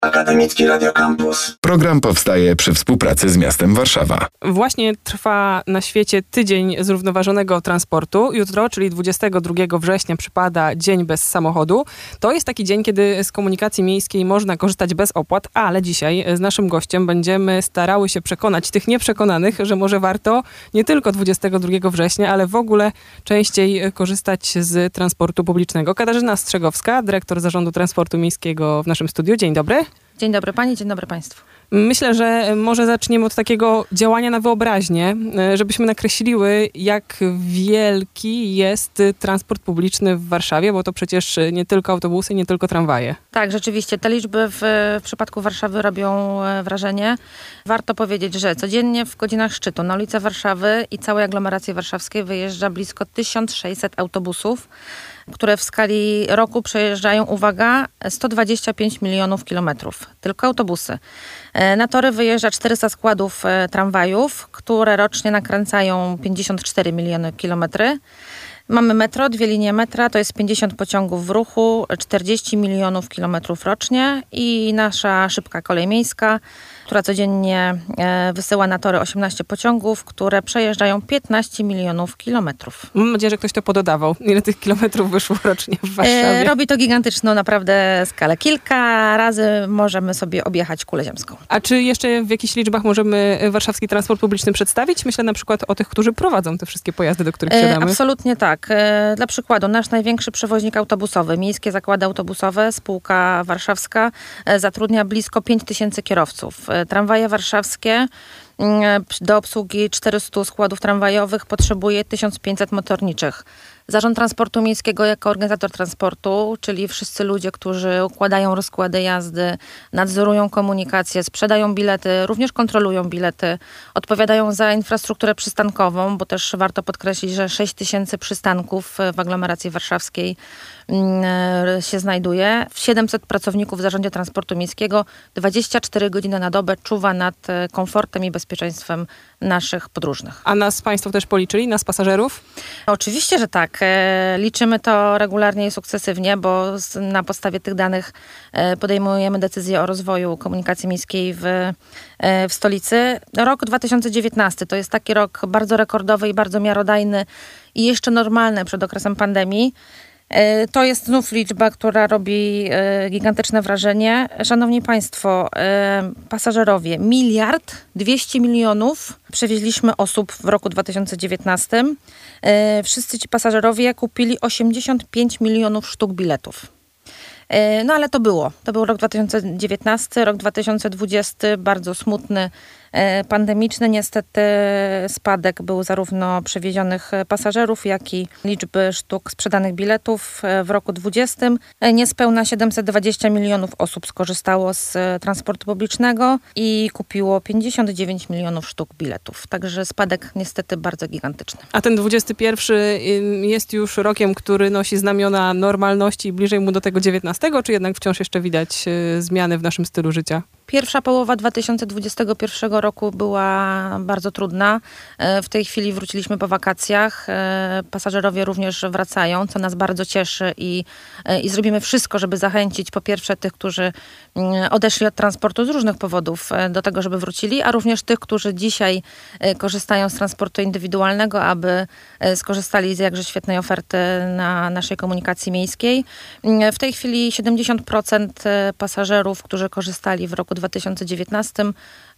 Akademicki Radio Campus. Program powstaje przy współpracy z miastem Warszawa. Właśnie trwa na świecie Tydzień Zrównoważonego Transportu. Jutro, czyli 22 września, przypada Dzień bez samochodu. To jest taki dzień, kiedy z komunikacji miejskiej można korzystać bez opłat, ale dzisiaj z naszym gościem będziemy starały się przekonać tych nieprzekonanych, że może warto nie tylko 22 września, ale w ogóle częściej korzystać z transportu publicznego. Katarzyna Strzegowska, dyrektor Zarządu Transportu Miejskiego w naszym studiu. Dzień dobry. Dzień dobry Pani, dzień dobry Państwu. Myślę, że może zaczniemy od takiego działania na wyobraźnię, e, żebyśmy nakreśliły, jak wielki jest transport publiczny w Warszawie, bo to przecież nie tylko autobusy, nie tylko tramwaje. Tak, rzeczywiście, te liczby w, w przypadku Warszawy robią e, wrażenie. Warto powiedzieć, że codziennie w godzinach szczytu na ulicę Warszawy i całej aglomeracji warszawskiej wyjeżdża blisko 1600 autobusów które w skali roku przejeżdżają, uwaga, 125 milionów kilometrów. Tylko autobusy. E, na tory wyjeżdża 400 składów e, tramwajów, które rocznie nakręcają 54 miliony kilometry. Mamy metro, dwie linie metra, to jest 50 pociągów w ruchu, 40 milionów kilometrów rocznie i nasza szybka kolej miejska która codziennie e, wysyła na tory 18 pociągów, które przejeżdżają 15 milionów kilometrów. Mam nadzieję, że ktoś to pododawał. Ile tych kilometrów wyszło rocznie w Warszawie? E, robi to gigantyczną naprawdę skalę. Kilka razy możemy sobie objechać kulę ziemską. A czy jeszcze w jakichś liczbach możemy warszawski transport publiczny przedstawić? Myślę na przykład o tych, którzy prowadzą te wszystkie pojazdy, do których siadamy. E, absolutnie tak. Dla przykładu, nasz największy przewoźnik autobusowy, Miejskie Zakłady Autobusowe, spółka warszawska, zatrudnia blisko 5 tysięcy kierowców. E, tramwaje warszawskie mm, do obsługi 400 składów tramwajowych potrzebuje 1500 motorniczych. Zarząd Transportu Miejskiego jako organizator transportu, czyli wszyscy ludzie, którzy układają rozkłady jazdy, nadzorują komunikację, sprzedają bilety, również kontrolują bilety, odpowiadają za infrastrukturę przystankową, bo też warto podkreślić, że 6 tysięcy przystanków w aglomeracji warszawskiej mm, się znajduje. 700 pracowników w Zarządzie Transportu Miejskiego 24 godziny na dobę czuwa nad komfortem i bezpieczeństwem naszych podróżnych. A nas Państwo też policzyli, nas pasażerów? Oczywiście, że tak. E, liczymy to regularnie i sukcesywnie, bo na podstawie tych danych e, podejmujemy decyzję o rozwoju komunikacji miejskiej w, e, w stolicy. Rok 2019 to jest taki rok bardzo rekordowy i bardzo miarodajny i jeszcze normalny przed okresem pandemii. E, to jest znów liczba, która robi e, gigantyczne wrażenie. Szanowni Państwo, e, pasażerowie, miliard 200 milionów przewieźliśmy osób w roku 2019. Wszyscy ci pasażerowie kupili 85 milionów sztuk biletów. No ale to było. To był rok 2019, rok 2020 bardzo smutny pandemiczny. Niestety spadek był zarówno przewiezionych pasażerów, jak i liczby sztuk sprzedanych biletów e, w roku 2020. E, niespełna 720 milionów osób skorzystało z transportu publicznego i kupiło 59 milionów sztuk biletów. Także spadek niestety bardzo gigantyczny. A ten 21 jest już rokiem, który nosi znamiona normalności bliżej mu do tego 19, czy jednak wciąż jeszcze widać zmiany w naszym stylu życia? Pierwsza połowa 2021 roku była bardzo trudna. E, w tej chwili wróciliśmy po wakacjach. E, pasażerowie również wracają, co nas bardzo cieszy i, e, i zrobimy wszystko, żeby zachęcić po pierwsze tych, którzy mm, odeszli od transportu z różnych powodów do tego, żeby wrócili, a również tych, którzy dzisiaj korzystają z transportu indywidualnego, aby skorzystali z jakże świetnej oferty na naszej komunikacji miejskiej. Mm, w tej chwili 70% pasażerów, którzy korzystali w roku 2019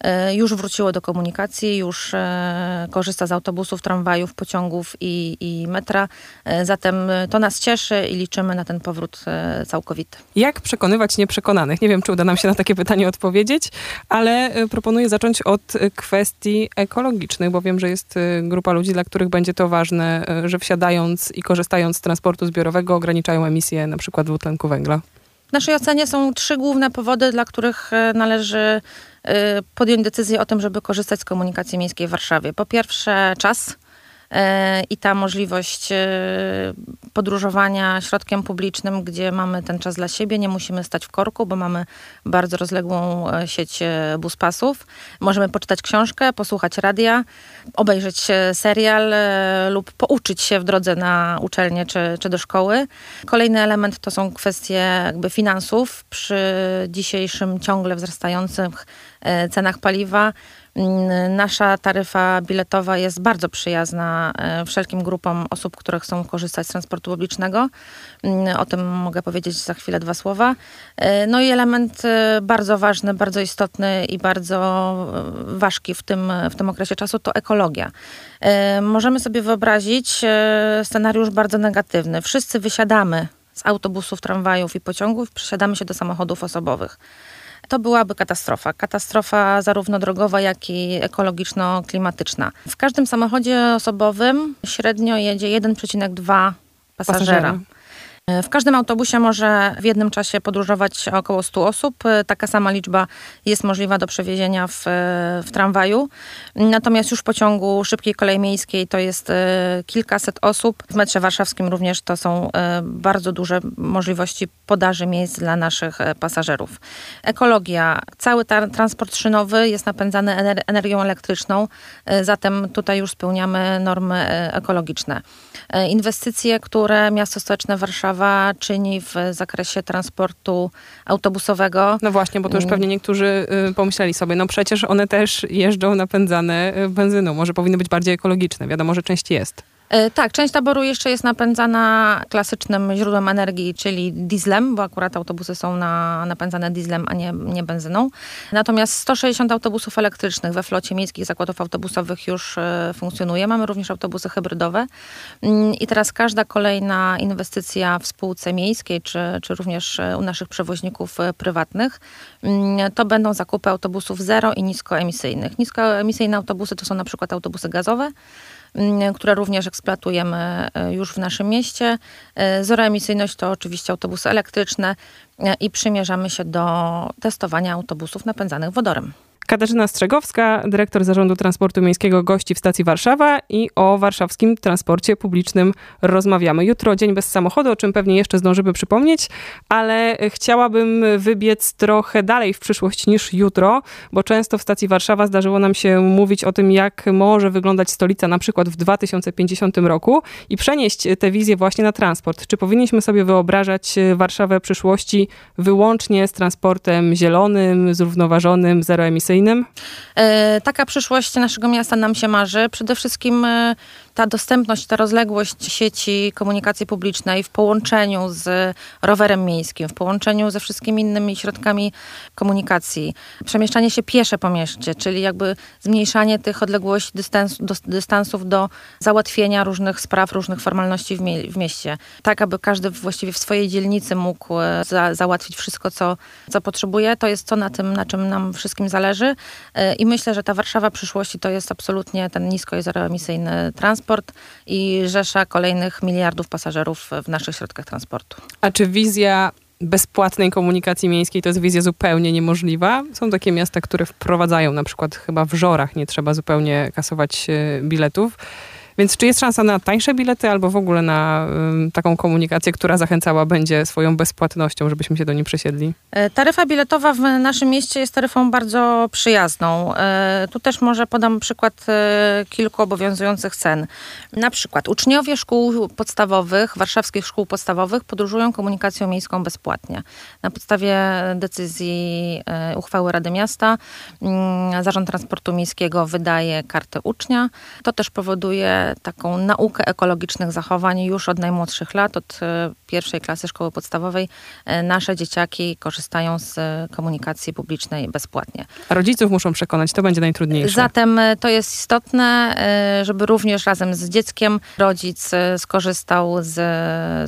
e, już wróciło do komunikacji, już e, korzysta z autobusów, tramwajów, pociągów i, i metra. E, zatem to nas cieszy i liczymy na ten powrót całkowity. Jak przekonywać nieprzekonanych? Nie wiem, czy uda nam się na takie pytanie odpowiedzieć, ale proponuję zacząć od kwestii ekologicznych, bo wiem, że jest grupa ludzi, dla których będzie to ważne, że wsiadając i korzystając z transportu zbiorowego ograniczają emisję na przykład dwutlenku węgla. W naszej ocenie są trzy główne powody, dla których e, należy e, podjąć decyzję o tym, żeby korzystać z komunikacji miejskiej w Warszawie. Po pierwsze czas. E, i ta możliwość e, podróżowania środkiem publicznym, gdzie mamy ten czas dla siebie, nie musimy stać w korku, bo mamy bardzo rozległą e, sieć buspasów. Możemy poczytać książkę, posłuchać radia, obejrzeć serial lub pouczyć się w drodze na uczelnię czy, czy do szkoły. Kolejny element to są kwestie jakby finansów. Przy dzisiejszym ciągle wzrastających cenach paliwa nasza taryfa biletowa jest bardzo przyjazna e, wszelkim grupom osób, które chcą korzystać z transportu publicznego. Mm, O tym mogę powiedzieć za chwilę dwa słowa. E, No i element e, bardzo ważny, bardzo istotny i bardzo ważki w tym, w tym okresie czasu to ekologia. Możemy sobie wyobrazić scenariusz bardzo negatywny. Wszyscy wysiadamy z autobusów, tramwajów i pociągów, przesiadamy się do samochodów osobowych. To byłaby katastrofa. Katastrofa zarówno drogowa, jak i ekologiczno-klimatyczna. W każdym samochodzie osobowym średnio jedzie 1,2 pasażera. Pasażera. W każdym autobusie może w jednym czasie podróżować około 100 osób. Taka sama liczba jest możliwa do przewiezienia w, w tramwaju. Natomiast już w pociągu szybkiej kolei miejskiej to jest e, kilkaset osób. W metrze warszawskim również to są e, bardzo duże możliwości podaży miejsc dla naszych e, pasażerów. Ekologia. Cały transport szynowy jest napędzany ener- energią elektryczną, zatem tutaj już spełniamy normy ekologiczne. Inwestycje, które miasto stołeczne Warszawa czyni w zakresie transportu autobusowego. No właśnie, bo to już Mm. pewnie niektórzy y, pomyśleli sobie, no przecież one też jeżdżą napędzane y, benzyną. Może powinny być bardziej ekologiczne. Wiadomo, że część jest. E, Tak, część taboru jeszcze jest napędzana klasycznym źródłem energii, czyli dieslem, bo akurat autobusy są na, napędzane dieslem, a nie, nie benzyną. Natomiast 160 autobusów elektrycznych we flocie miejskich zakładów autobusowych już e, funkcjonuje. Mamy również autobusy hybrydowe. Mm, I teraz każda kolejna inwestycja w spółce miejskiej, czy, czy również e, u naszych przewoźników prywatnych, mm, to będą zakupy autobusów zero i niskoemisyjnych. Niskoemisyjne autobusy to są na przykład autobusy gazowe, które również eksploatujemy e, już w naszym mieście. E, Zeroemisyjność to oczywiście autobusy elektryczne e, i przymierzamy się do testowania autobusów napędzanych wodorem. Katarzyna Strzegowska, dyrektor Zarządu Transportu Miejskiego gości w stacji Warszawa i o warszawskim transporcie publicznym rozmawiamy. Jutro dzień bez samochodu, o czym pewnie jeszcze zdążymy przypomnieć, ale chciałabym wybiec trochę dalej w przyszłość niż jutro, bo często w stacji Warszawa zdarzyło nam się mówić o tym, jak może wyglądać stolica na przykład w 2050 roku i przenieść tę wizję właśnie na transport. Czy powinniśmy sobie wyobrażać Warszawę przyszłości wyłącznie z transportem zielonym, zrównoważonym, zeroemisyjnym? E, Taka przyszłość naszego miasta nam się marzy. Przede wszystkim e, ta dostępność, ta rozległość sieci komunikacji publicznej w połączeniu z rowerem miejskim, w połączeniu ze wszystkimi innymi środkami komunikacji, przemieszczanie się piesze po mieście, czyli jakby zmniejszanie tych odległości, dystansów do załatwienia różnych spraw, różnych formalności w, mie- w mieście. Tak, aby każdy właściwie w swojej dzielnicy mógł e, za, załatwić wszystko, co, co potrzebuje. To jest to, na tym, na czym nam wszystkim zależy. E, I myślę, że ta Warszawa przyszłości to jest absolutnie ten nisko i zeroemisyjny transport i rzesza kolejnych miliardów pasażerów w naszych środkach transportu. A czy wizja bezpłatnej komunikacji miejskiej to jest wizja zupełnie niemożliwa? Są takie miasta, które wprowadzają, na przykład chyba w Żorach nie trzeba zupełnie kasować e, biletów. Więc czy jest szansa na tańsze bilety albo w ogóle na taką komunikację, która zachęcała będzie swoją bezpłatnością, żebyśmy się do niej przesiedli? E, Taryfa biletowa w naszym mieście jest taryfą bardzo przyjazną. E, Tu też może podam przykład e, kilku obowiązujących cen. Na przykład uczniowie szkół podstawowych, warszawskich szkół podstawowych podróżują komunikacją miejską bezpłatnie. Na podstawie decyzji uchwały Rady Miasta mm, Zarząd Transportu Miejskiego wydaje kartę ucznia. To też powoduje taką naukę ekologicznych zachowań już od najmłodszych lat, od e, pierwszej klasy szkoły podstawowej. E, Nasze dzieciaki korzystają z e, komunikacji publicznej bezpłatnie. A rodziców muszą przekonać, to będzie najtrudniejsze. Zatem to jest istotne, żeby również razem z dzieckiem rodzic skorzystał z,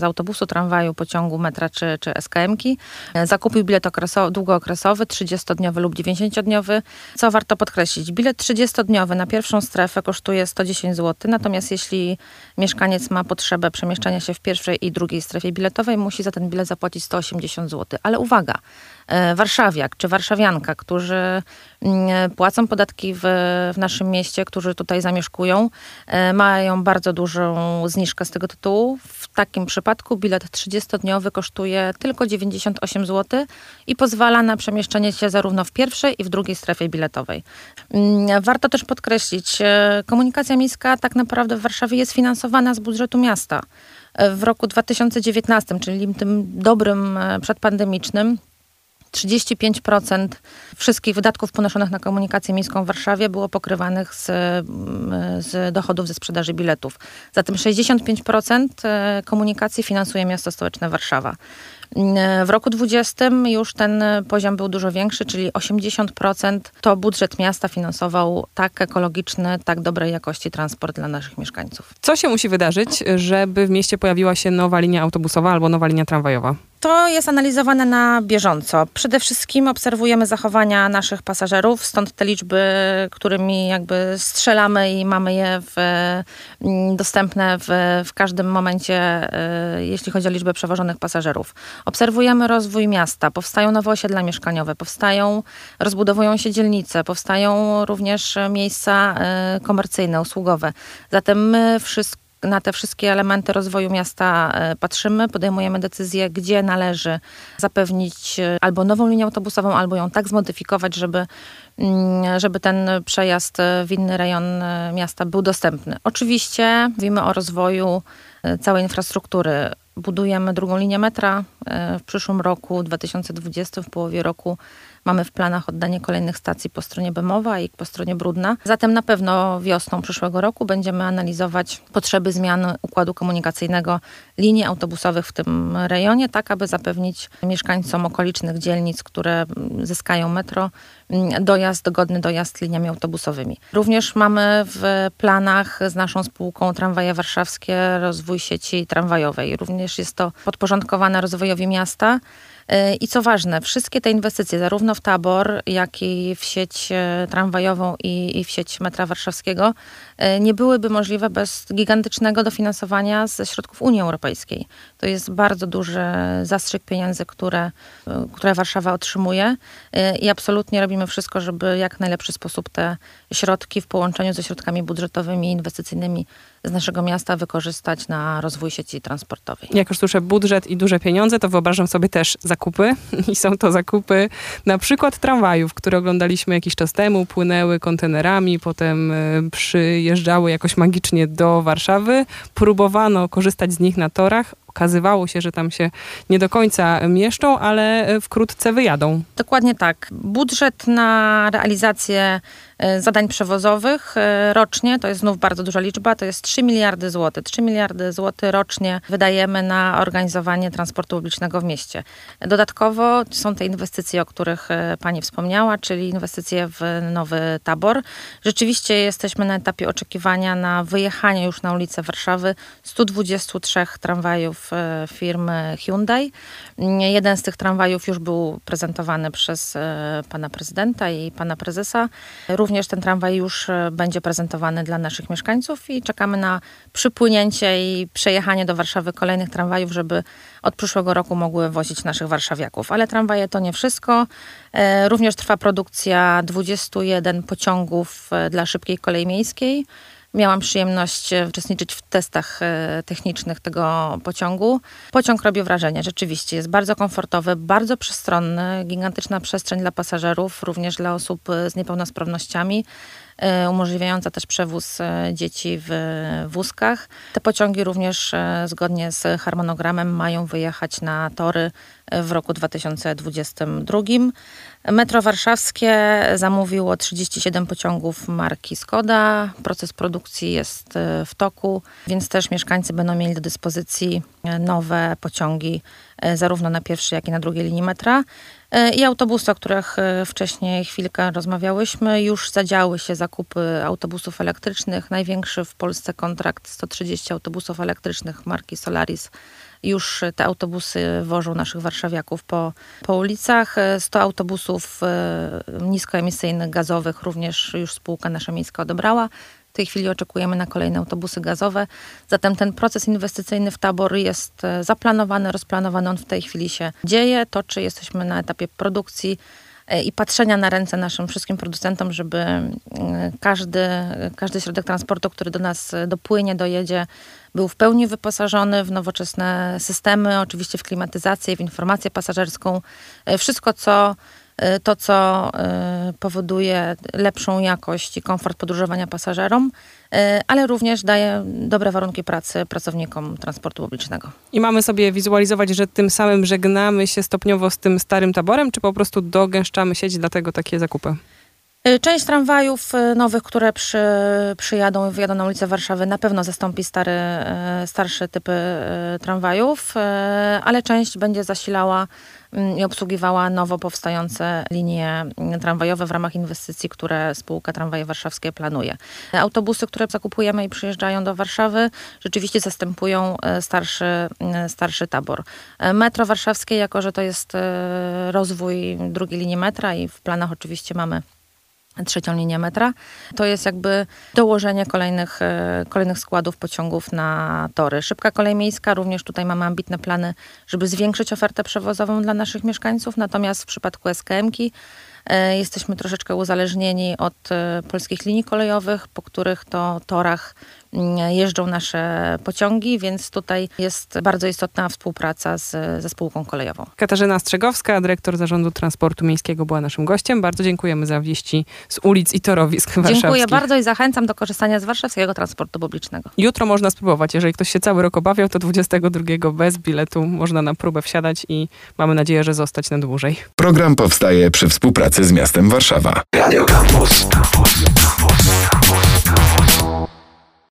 z autobusu, tramwaju, pociągu, metra czy, czy SKM-ki. Zakupił bilet okreso- długookresowy, 30-dniowy lub 90-dniowy. Co warto podkreślić? Bilet 30-dniowy na pierwszą strefę kosztuje 110 zł, natomiast jeśli mieszkaniec ma potrzebę przemieszczania się w pierwszej i drugiej strefie biletowej, musi za ten bilet zapłacić 180 zł. Ale uwaga, warszawiak czy warszawianka, którzy mm, płacą podatki w, w naszym mieście, którzy tutaj zamieszkują, e, mają bardzo dużą zniżkę z tego tytułu. W takim przypadku bilet 30-dniowy kosztuje tylko 98 zł i pozwala na przemieszczenie się zarówno w pierwszej i w drugiej strefie biletowej. Mm, warto też podkreślić, e, komunikacja miejska tak naprawdę w Warszawie jest finansowana z budżetu miasta. E, w roku 2019, czyli tym dobrym e, przedpandemicznym, 35% wszystkich wydatków ponoszonych na komunikację miejską w Warszawie było pokrywanych z, mm, z dochodów ze sprzedaży biletów. Zatem 65% e, komunikacji finansuje miasto stołeczne Warszawa. W roku 2020 już ten poziom był dużo większy, czyli 80% to budżet miasta finansował tak ekologiczny, tak dobrej jakości transport dla naszych mieszkańców. Co się musi wydarzyć, żeby w mieście pojawiła się nowa linia autobusowa albo nowa linia tramwajowa? To jest analizowane na bieżąco. Przede wszystkim obserwujemy zachowania naszych pasażerów, stąd te liczby, którymi jakby strzelamy i mamy je w, mm, dostępne w, w każdym momencie, y, jeśli chodzi o liczbę przewożonych pasażerów. Obserwujemy rozwój miasta, powstają nowe osiedla mieszkaniowe, powstają, rozbudowują się dzielnice, powstają również miejsca y, komercyjne, usługowe. Zatem my wszystko na te wszystkie elementy rozwoju miasta e, patrzymy, podejmujemy decyzję, gdzie należy zapewnić e, albo nową linię autobusową, albo ją tak zmodyfikować, żeby, mm, żeby ten przejazd w inny rejon e, miasta był dostępny. Oczywiście mówimy o rozwoju całej infrastruktury. Budujemy drugą linię metra w przyszłym roku, 2020, w połowie roku Mamy w planach oddanie kolejnych stacji po stronie Bemowa i po stronie Brudna. Zatem na pewno wiosną przyszłego roku będziemy analizować potrzeby zmian układu komunikacyjnego linii autobusowych w tym rejonie, tak aby zapewnić mieszkańcom okolicznych dzielnic, które zyskają metro, dojazd, godny dojazd liniami autobusowymi. Również mamy w planach z naszą spółką Tramwaje Warszawskie rozwój sieci tramwajowej. Również jest to podporządkowane rozwojowi miasta. I co ważne, wszystkie te inwestycje, zarówno w tabor, jak i w sieć e, tramwajową i, i w sieć metra warszawskiego, e, nie byłyby możliwe bez gigantycznego dofinansowania ze środków Unii Europejskiej. To jest bardzo duży zastrzyk pieniędzy, które, e, które Warszawa otrzymuje i absolutnie robimy wszystko, żeby jak najlepszy sposób te środki w połączeniu ze środkami budżetowymi i inwestycyjnymi z naszego miasta wykorzystać na rozwój sieci transportowej. Jak już słyszę budżet i duże pieniądze, to wyobrażam sobie też zakupy i są to zakupy na przykład tramwajów, które oglądaliśmy jakiś czas temu, płynęły kontenerami, potem e, przyjeżdżały jakoś magicznie do Warszawy. Próbowano korzystać z nich na torach. Okazywało się, że tam się nie do końca mieszczą, ale e, wkrótce wyjadą. Dokładnie tak. Budżet na realizację zadań przewozowych e, rocznie, to jest znów bardzo duża liczba, to jest 3 miliardy złotych. 3 miliardy złotych rocznie wydajemy na organizowanie transportu publicznego w mieście. Dodatkowo są te inwestycje, o których e, Pani wspomniała, czyli inwestycje w nowy tabor. Rzeczywiście jesteśmy na etapie oczekiwania na wyjechanie już na ulicę Warszawy 123 tramwajów firmy Hyundai. Jeden z tych tramwajów już był prezentowany przez pana prezydenta i pana prezesa. Również Również ten tramwaj już e, będzie prezentowany dla naszych mieszkańców i czekamy na przypłynięcie i przejechanie do Warszawy kolejnych tramwajów, żeby od przyszłego roku mogły wozić naszych warszawiaków. Ale tramwaje to nie wszystko. E, również trwa produkcja 21 pociągów e, dla szybkiej kolei miejskiej. Miałam przyjemność uczestniczyć w testach technicznych tego pociągu. Pociąg robi wrażenie, rzeczywiście jest bardzo komfortowy, bardzo przestronny, gigantyczna przestrzeń dla pasażerów, również dla osób z niepełnosprawnościami. E, umożliwiająca też przewóz e, dzieci w wózkach. Te pociągi również e, zgodnie z harmonogramem mają wyjechać na tory w roku 2022. Metro Warszawskie zamówiło 37 pociągów marki Skoda. Proces produkcji jest w toku, więc też mieszkańcy będą mieli do dyspozycji nowe pociągi zarówno na pierwszej, jak i na drugiej linii metra. E, i autobusy, o których e, wcześniej chwilkę rozmawiałyśmy. Już zadziały się zakupy autobusów elektrycznych. Największy w Polsce kontrakt 130 autobusów elektrycznych marki Solaris. Już te autobusy wożą naszych warszawiaków po, po ulicach. 100 autobusów e, niskoemisyjnych, gazowych również już spółka nasza miejska odebrała. W tej chwili oczekujemy na kolejne autobusy gazowe. Zatem ten proces inwestycyjny w tabor jest e, zaplanowany, rozplanowany. On w tej chwili się dzieje, toczy. Jesteśmy na etapie produkcji i patrzenia na ręce naszym wszystkim producentom, żeby e, każdy, każdy środek transportu, który do nas dopłynie, dojedzie, był w pełni wyposażony w nowoczesne systemy, oczywiście w klimatyzację, w informację pasażerską. Wszystko, co to, co y, powoduje lepszą jakość i komfort podróżowania pasażerom, y, ale również daje dobre warunki pracy pracownikom transportu publicznego. I mamy sobie wizualizować, że tym samym żegnamy się stopniowo z tym starym taborem, czy po prostu dogęszczamy sieć, dlatego takie zakupy? Część tramwajów nowych, które przy, przyjadą i wyjadą na ulicę Warszawy, na pewno zastąpi stary, starsze typy tramwajów, ale część będzie zasilała i obsługiwała nowo powstające linie tramwajowe w ramach inwestycji, które spółka Tramwaje Warszawskie planuje. Autobusy, które zakupujemy i przyjeżdżają do Warszawy, rzeczywiście zastępują e, starszy, e, starszy tabor. E, metro warszawskie, jako że to jest rozwój drugiej linii metra i w planach oczywiście mamy trzecią linię metra. To jest jakby dołożenie kolejnych, e, kolejnych składów pociągów na tory. Szybka kolej miejska, również tutaj mamy ambitne plany, żeby zwiększyć ofertę przewozową dla naszych mieszkańców, natomiast w przypadku SKM-ki e, jesteśmy troszeczkę uzależnieni od e, polskich linii kolejowych, po których to torach jeżdżą nasze pociągi, więc tutaj jest bardzo istotna współpraca z, ze spółką kolejową. Katarzyna Strzegowska, dyrektor Zarządu Transportu Miejskiego była naszym gościem. Bardzo dziękujemy za wieści z ulic i torowisk warszawskich. Dziękuję bardzo i zachęcam do korzystania z warszawskiego transportu publicznego. Jutro można spróbować. Jeżeli ktoś się cały rok obawiał, to 22 bez biletu można na próbę wsiadać i mamy nadzieję, że zostać na dłużej. Program powstaje przy współpracy z miastem Warszawa. Radio Campus. Campus.